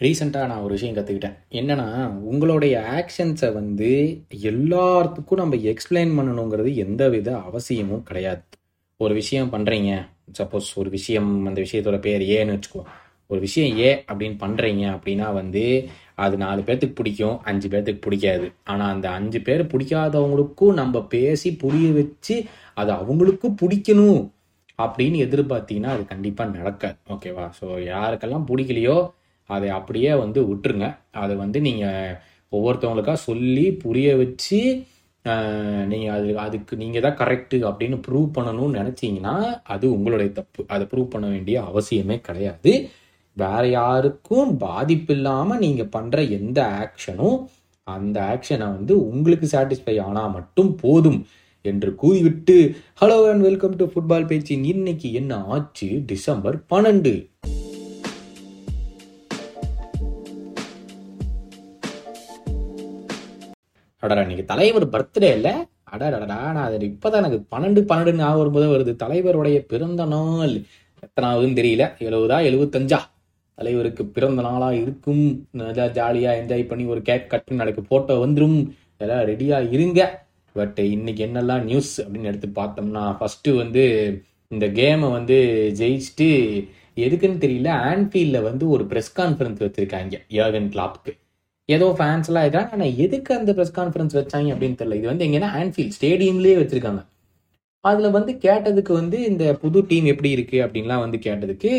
ரீசெண்டாக நான் ஒரு விஷயம் கற்றுக்கிட்டேன் என்னென்னா உங்களுடைய ஆக்ஷன்ஸை வந்து எல்லாத்துக்கும் நம்ம எக்ஸ்பிளைன் பண்ணணுங்கிறது எந்த வித அவசியமும் கிடையாது. ஒரு விஷயம் பண்ணுறீங்க சப்போஸ் ஒரு விஷயம் அந்த விஷயத்தோட பேர் ஏன்னு வச்சுக்கோ. ஒரு விஷயம் ஏ அப்படின்னு பண்ணுறீங்க அப்படின்னா வந்து அது நாலு பேர்த்துக்கு பிடிக்கும் அஞ்சு பேர்த்துக்கு பிடிக்காது. ஆனால் அந்த அஞ்சு பேர் பிடிக்காதவங்களுக்கும் நம்ம பேசி புரிய வச்சு அது அவங்களுக்கும் பிடிக்கணும் அப்படின்னு எதிர்பார்த்தீங்கன்னா அது கண்டிப்பாக நடக்காது. ஓகேவா ஸோ யாருக்கெல்லாம் பிடிக்கலையோ அதை அப்படியே வந்து விட்டுருங்க. அதை வந்து நீங்கள் ஒவ்வொருத்தவங்களுக்காக சொல்லி புரிய வச்சு நீங்கள் அது அதுக்கு நீங்கள் தான் கரெக்டு அப்படின்னு ப்ரூவ் பண்ணணும்னு நினச்சிங்கன்னா அது உங்களுடைய தப்பு. அதை ப்ரூவ் பண்ண வேண்டிய அவசியமே கிடையாது. வேற யாருக்கும் பாதிப்பு இல்லாமல் நீங்கள் பண்ணுற எந்த ஆக்ஷனும் அந்த ஆக்ஷனை வந்து உங்களுக்கு சாட்டிஸ்ஃபை ஆனால் மட்டும் போதும் என்று கூறிவிட்டு hello and welcome to football பேச்சின் இன்னைக்கு என்ன ஆச்சு? டிசம்பர் பன்னெண்டு. அடடா இன்னைக்கு தலைவர் பர்த்டே இல்லை அடடடா நான் அது இப்போதான் எனக்கு பன்னெண்டு பன்னெண்டு ஞாபகம் வரும்போது வருது. தலைவருடைய பிறந்த நாள். எத்தனாவதுன்னு தெரியல. எழுபதா எழுபத்தஞ்சா தலைவருக்கு பிறந்த நாளா இருக்கும். நல்லா ஜாலியா என்ஜாய் பண்ணி ஒரு கேக் கட் பண்ணி நாளைக்கு போட்டோ வந்துடும் எல்லாம் ரெடியா இருங்க. பட் இன்னைக்கு என்னெல்லாம் நியூஸ் அப்படின்னு எடுத்து பார்த்தோம்னா ஃபர்ஸ்ட் வந்து இந்த கேமை வந்து ஜெயிச்சுட்டு எதுக்குன்னு தெரியல. ஆன்ஃபீல்டில் வந்து ஒரு ப்ரெஸ் கான்ஃபரன்ஸ் வச்சிருக்காங்க யோகன் கிளாப்க்கு ஏதோ ஃபேன்ஸ்லாம் இருக்கிறாங்க ஆனால் எதுக்கு அந்த ப்ரெஸ் கான்ஃபரன்ஸ் வச்சாங்க அப்படின்னு தெரியல. இது வந்து எங்கன்னா ஆன்ஃபீல்ட் ஸ்டேடியம்லேயே வச்சிருக்காங்க. அதில் வந்து கேட்டதுக்கு வந்து இந்த புது டீம் எப்படி இருக்குது அப்படின்லாம் வந்து கேட்டதுக்கு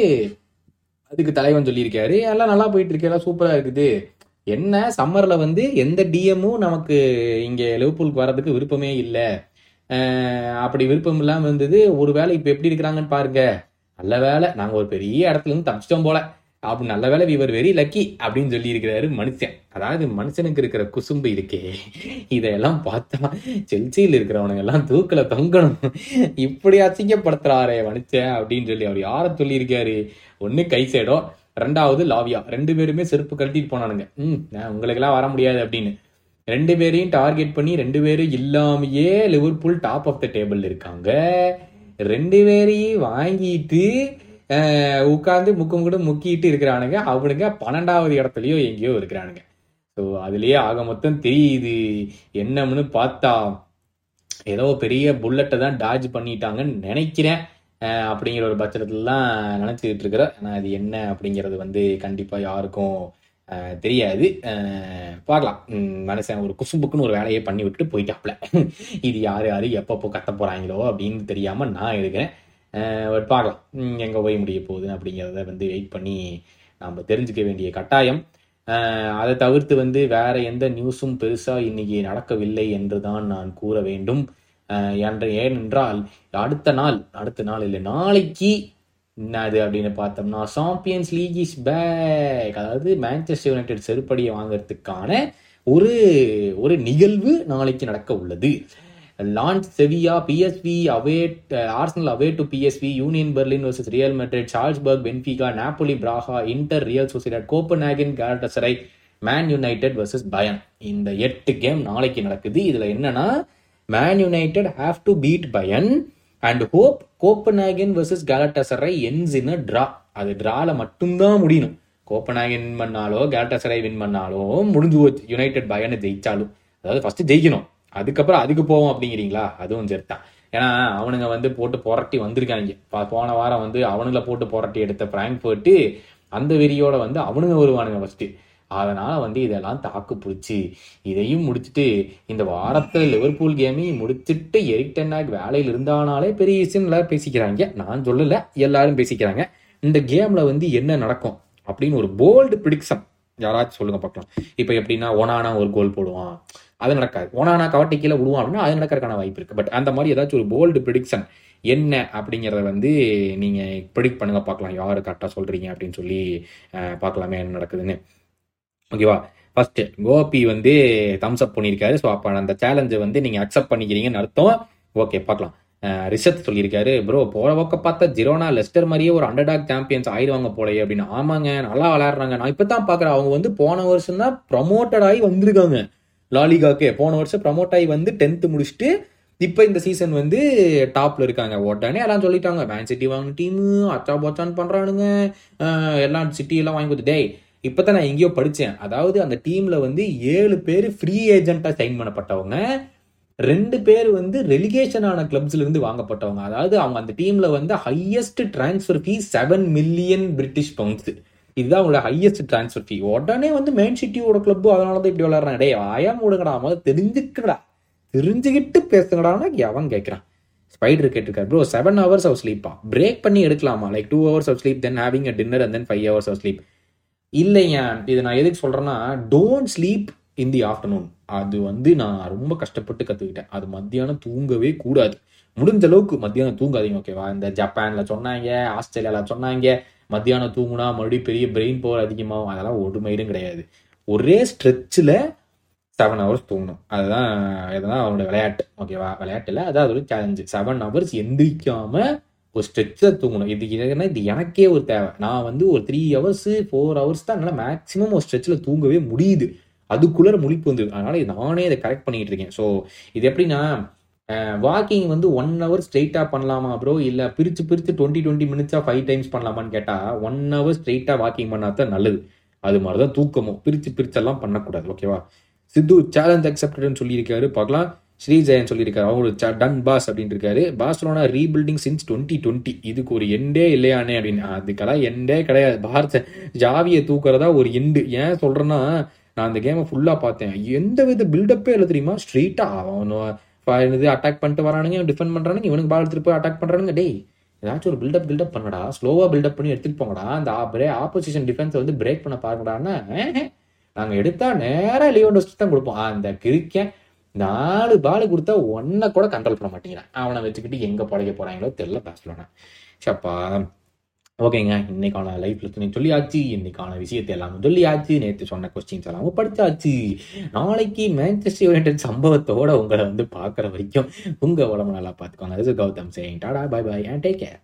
அதுக்கு தலைவன் சொல்லியிருக்காரு. எல்லாம் நல்லா போயிட்டு இருக்கு. எல்லாம் சூப்பராக இருக்குது. என்ன? சம்மரில் வந்து எந்த டிஎம்மும் நமக்கு இங்கே லிவர்பூலுக்கு வர்றதுக்கு விருப்பமே இல்லை. அப்படி விருப்பம் இல்லாமல் இருந்தது. ஒரு வேளை இப்போ எப்படி இருக்கிறாங்கன்னு பாருங்க. நல்ல வேலை நாங்கள் ஒரு பெரிய இடத்துல இருந்து தப்பிச்சிட்டோம் போல. அப்படி நல்ல வேலை விவர் வெரி லக்கி அப்படின்னு சொல்லியிருக்கிறாரு மனுஷன். அதாவது மனுஷனுக்கு இருக்கிற குசும்பு இருக்கே. இதையெல்லாம் பார்த்தா செல்சியில் இருக்கிறவனுங்க எல்லாம் தூக்கில் தொங்கணும். இப்படி அசிங்கப்படுத்துறாரே மனுஷன் அப்படின்னு சொல்லி அவர் யாரை சொல்லியிருக்காரு? ஒன்று கை சைடோ ரெண்டாவது லாவியா. ரெண்டு பேருமே செருப்பு கழட்டிட்டு போனானுங்க. ம் உங்களுக்கெல்லாம் வர முடியாது அப்படின்னு. ரெண்டு பேரையும் டார்கெட் பண்ணி ரெண்டு பேரும் இல்லாமையே Liverpool top of the table இருக்காங்க. ரெண்டு பேரையும் வாங்கிட்டு உட்காந்து முக்கும் கூட முக்கிட்டு இருக்கிறானுங்க. அவனுங்க பன்னெண்டாவது இடத்துலையோ எங்கேயோ இருக்கிறானுங்க. ஸோ அதுலேயே ஆக மொத்தம் தெரியுது. என்னம்னு பார்த்தா ஏதோ பெரிய புல்லட்டை தான் டாஜ் பண்ணிட்டாங்கன்னு நினைக்கிறேன். அப்படிங்கிற ஒரு பட்சத்துலலாம் நினச்சிக்கிட்டு இருக்கிறேன் ஆனால் அது என்ன அப்படிங்கிறது வந்து கண்டிப்பாக யாருக்கும் தெரியாது. பார்க்கலாம். மனுஷன் ஒரு குசும்புக்குன்னு ஒரு வேலையை பண்ணி விட்டுட்டு போயிட்டாப்ல இது யார் யார் எப்பப்போ கத்த போகிறாங்களோ அப்படின்னு தெரியாமல் நான் இருக்கிறேன். பட் பார்க்கலாம். எங்கே போய் முடிய போகுது அப்படிங்கிறத வந்து வெயிட் பண்ணி நாம் தெரிஞ்சுக்க வேண்டிய கட்டாயம். அதை தவிர்த்து வந்து வேற எந்த நியூஸும் பெருசாக இன்னைக்கு நடக்கவில்லை என்று தான் நான் கூற வேண்டும். என்ற ஏனென்றால் அடுத்த நாள் அடுத்த நாள் இல்லை நாளைக்கு என்னது அப்படின்னு பார்த்தோம்னா சாம்பியன்ஸ் லீக் இஸ் பேக் அதாவது மேன்செஸ்டர் யுனைடெட் செருப்படியை வாங்குறதுக்கான ஒரு ஒரு நிகழ்வு நாளைக்கு நடக்க உள்ளது. Lens Sevilla PSV away Arsenal away to PSV Union Berlin versus Real Madrid Salzburg Benfica Napoli Braga Inter Real Sociedad Copenhagen Galatasaray Man United versus Bayern இந்த எட்டு கேம் நாளைக்கு நடக்குது. இதுல என்னன்னா Man United have to beat Bayern and hope Copenhagen versus Galatasaray ends in draw அது ட்ரால மட்டும்தான் முடியணும். கோப்பனாகன் வின் பண்ணாலோ கேலட்டசரை வின் பண்ணாலோ முடிஞ்சு போச்சு. யுனைடெட் பயனை ஜெயிச்சாலும். அதாவது ஃபர்ஸ்ட் ஜெயிக்கணும். அதுக்கப்புறம் அதுக்கு போவோம் அப்படிங்கிறீங்களா? அதுவும் சரிதான். ஏன்னா அவனுங்க வந்து போட்டு புரட்டி வந்திருக்காங்க போன வாரம் வந்து அவனுங்களை போட்டு புரட்டி எடுத்த பிராங்க்ஃபர்ட்டு அந்த வெறியோட வந்து அவனுங்க வருவானுங்க ஃபர்ஸ்ட் அதனால வந்து இதெல்லாம் தாக்கு பிடிச்சி இதையும் முடிச்சுட்டு இந்த வாரத்தில் லிவர்பூல் கேமையும் முடிச்சுட்டு எரிக்டன்னாக் வேலையில் இருந்தானாலே பெரிய விஷயம் எல்லாரும் பேசிக்கிறாங்க. நான் சொல்லல எல்லாரும் பேசிக்கிறாங்க. இந்த கேம்ல வந்து என்ன நடக்கும்? அப்படின்னு ஒரு போல்டு ப்ரிடிக்ஷன் யாராச்சும் சொல்லுங்க பார்க்கலாம். இப்போ எப்படின்னா ஒனானா ஒரு கோல் போடுவான். அது நடக்காது. ஓனானா கவட்டி கீழே விடுவான் அப்படின்னா அது நடக்கிறதுக்கான வாய்ப்பு இருக்கு. பட் அந்த மாதிரி ஏதாச்சும் ஒரு போல்டு ப்ரிடிக்ஷன் என்ன அப்படிங்கிறத வந்து நீங்கள் ப்ரிடிக்ட் பண்ணுங்க பார்க்கலாம். யார் கரெக்டாக சொல்கிறீங்க அப்படின்னு சொல்லி பார்க்கலாமே என்ன நடக்குதுன்னு. ஓகேவா ஃபர்ஸ்ட் கோபி வந்து தம்ஸ் அப் பண்ணியிருக்காரு. ஸோ அப்போ அந்த சேலஞ்சை வந்து நீங்கள் அக்செப்ட் பண்ணிக்கிறீங்கன்னு அர்த்தம். ஓகே பார்க்கலாம். ரிஷத் சொல்லியிருக்காரு ப்ரோ போற பக்கம் பார்த்தா ஜிரோனா லெஸ்டர் மாதிரியே ஒரு அண்டர்டாக் சாம்பியன்ஸ் ஆயிடுவாங்க போலயே அப்படின்னு. ஆமாங்க நல்லா விளையாடுறாங்க. நான் இப்போ தான் பார்க்குறேன் அவங்க வந்து போன வருஷம் தான் ப்ரமோட்டட் ஆகி வந்திருக்காங்க. லாலிகாக்கே போன வருஷம் ப்ரமோட் ஆகி வந்து டென்த்து முடிச்சுட்டு இப்போ இந்த சீசன் வந்து டாப்ல இருக்காங்க. உடனே எல்லாம் சொல்லிட்டாங்க மேன் சிட்டி வாங்கின டீமு அச்சா போச்சான்னு பண்றானுங்க. எல்லாம் சிட்டி எல்லாம் வாங்கி கொடுத்து. டேய் இப்போ தான் நான் எங்கேயோ படித்தேன் அதாவது அந்த டீம்ல வந்து ஏழு பேர் ஃப்ரீ ஏஜென்ட்டா சைன் பண்ணப்பட்டவங்க. ரெண்டு பேர் வந்து ரெலிகேஷன் ஆன கிளப்ஸ்ல இருந்து வாங்கப்பட்டவங்க. அதாவது அவங்க அந்த டீம்ல வந்து highest transfer fee seven million British pounds இதுதான் அவங்களோட ஹையஸ்ட் டிரான்ஸ்ஃபர் ஃபீ உடனே வந்து மெயின் சிட்டியோட கிளப் அதனால தான் இப்படி விளையாடுறான் டே ஆயாம மூடுங்கடா. முதல்ல தெரிஞ்சுக்கடா தெரிஞ்சுக்கிட்டு பேசுங்கடான்னா அவன் கேட்கறான் ஸ்பைடர் கேட்டிருக்காரு ப்ரோ செவன் ஹவர்ஸ் ஆஃப் ஸ்லீப்பா பிரேக் பண்ணி எடுக்கலாமா? Like two hours of sleep then having a dinner and then five hours of sleep இல்லையா இது நான் எதுக்கு சொல்றேன்னா don't sleep in the afternoon அது வந்து நான் ரொம்ப கஷ்டப்பட்டு கற்றுக்கிட்டேன் அது மத்தியானம் தூங்கவே கூடாது. முடிஞ்ச அளவுக்கு மத்தியானம் தூங்காதீங்க ஓகேவா இந்த ஜப்பானில் சொன்னாங்க ஆஸ்திரேலியாவில் சொன்னாங்க மத்தியானம் தூங்குனா மறுபடியும் பெரிய பிரெயின் பவர் அதிகமாகும். அதெல்லாம் ஒரு மயிரும் கிடையாது. ஒரே ஸ்ட்ரெச்சில் செவன் ஹவர்ஸ் தூங்கணும். அதுதான் இதுதான் அவனோட விளையாட்டு ஓகேவா விளையாட்டில் இல்லை அதான் ஒரு சேலஞ்சு செவன் ஹவர்ஸ் எந்திரிக்காம ஒரு ஸ்ட்ரெச்சில் தூங்கணும். இது என்னன்னா இது எனக்கே ஒரு தேவை. நான் வந்து ஒரு த்ரீ ஹவர்ஸ் ஃபோர் ஹவர்ஸ் தான் என்னால் மேக்ஸிமம் ஒரு ஸ்ட்ரெச்சில் தூங்கவே முடியுது. அதுக்குள்ளே முழிப்பு வந்து அதனால் நானே இதை கரெக்ட் பண்ணிட்டு இருக்கேன். ஸோ இது எப்படின்னா வாக்கிங் வந்து ஒன் ஹவர் ஸ்ட்ரெயிட்டாக பண்ணலாமா ப்ரோ இல்லை பிரித்து பிரித்து டுவெண்ட்டி டுவெண்ட்டி மினிட்ஸாக ஃபைவ் டைம்ஸ் பண்ணலாமான்னு கேட்டால் ஒன் ஹவர் ஸ்ட்ரெயிட்டாக வாக்கிங் பண்ணால் தான் நல்லது. அது மாதிரி தான் தூக்கமும். பிரித்து பிரிச்செல்லாம் பண்ணக்கூடாது. ஓகேவா சித்து சேலஞ்ச் அக்செப்டட்னு சொல்லியிருக்காரு. பார்க்கலாம். ஸ்ரீ ஜெயன் சொல்லியிருக்காரு. அவங்க டன் பாஸ் அப்படின்னு இருக்காரு. Barcelona rebuilding since twenty twenty இதுக்கு ஒரு எண்டே இல்லையானே அப்படின்னு. அதுக்கெல்லாம் எண்டே கிடையாது. பாரத ஜாவியை தூக்குறதா ஒரு எண்டு ஏன் சொல்றேன்னா நான் அந்த கேமை ஃபுல்லாக பார்த்தேன். எந்த வித பில்டப்பே இல்லை தெரியுமா? ஸ்ட்ரெயிட்டா அவன் இது அட்டாக் பண்ணிட்டு வரானுங்க டிஃபெண்ட் பண்ணுறானுங்க இவனுக்கு பால் எடுத்துகிட்டு போய் அட்டாக் பண்ணுறானுங்க டேய் ஏதாச்சும் ஒரு பில்டப் பில்டப் பண்ணடா ஸ்லோவாக பில்டப் பண்ணி எடுத்துகிட்டு போங்கடா. அந்த ஆப்போசிஷன் டிஃபென்ஸ் வந்து பிரேக் பண்ண பாருங்கடான்னா எடுத்தால் நேராக லீவ் லியோன் தான் கொடுப்போம். அந்த கிரிக்கன் நாலு பால் கொடுத்தா ஒன்றை கூட கண்ட்ரோல் பண்ண மாட்டேங்கிறான். அவனை வச்சுக்கிட்டு எங்கே பழைக்க போகிறாங்களோ தெரியல பேசலாம் சப்பா ஓகேங்க இன்னைக்கான லைஃப்ல துணி சொல்லியாச்சு இன்னைக்கான விஷயத்தை எல்லாமே சொல்லியாச்சு நேற்று சொன்ன கொஸ்டின்ஸ் எல்லாமே படிச்சாச்சு. நாளைக்கு மேன்செஸ்டர் யுனைடெட் சம்பவத்தோட உங்களை வந்து பார்க்குற வரைக்கும் உங்க உடம்பு நல்லா பார்த்துக்கோங்க. Gautham சேங் tata bye bye and take care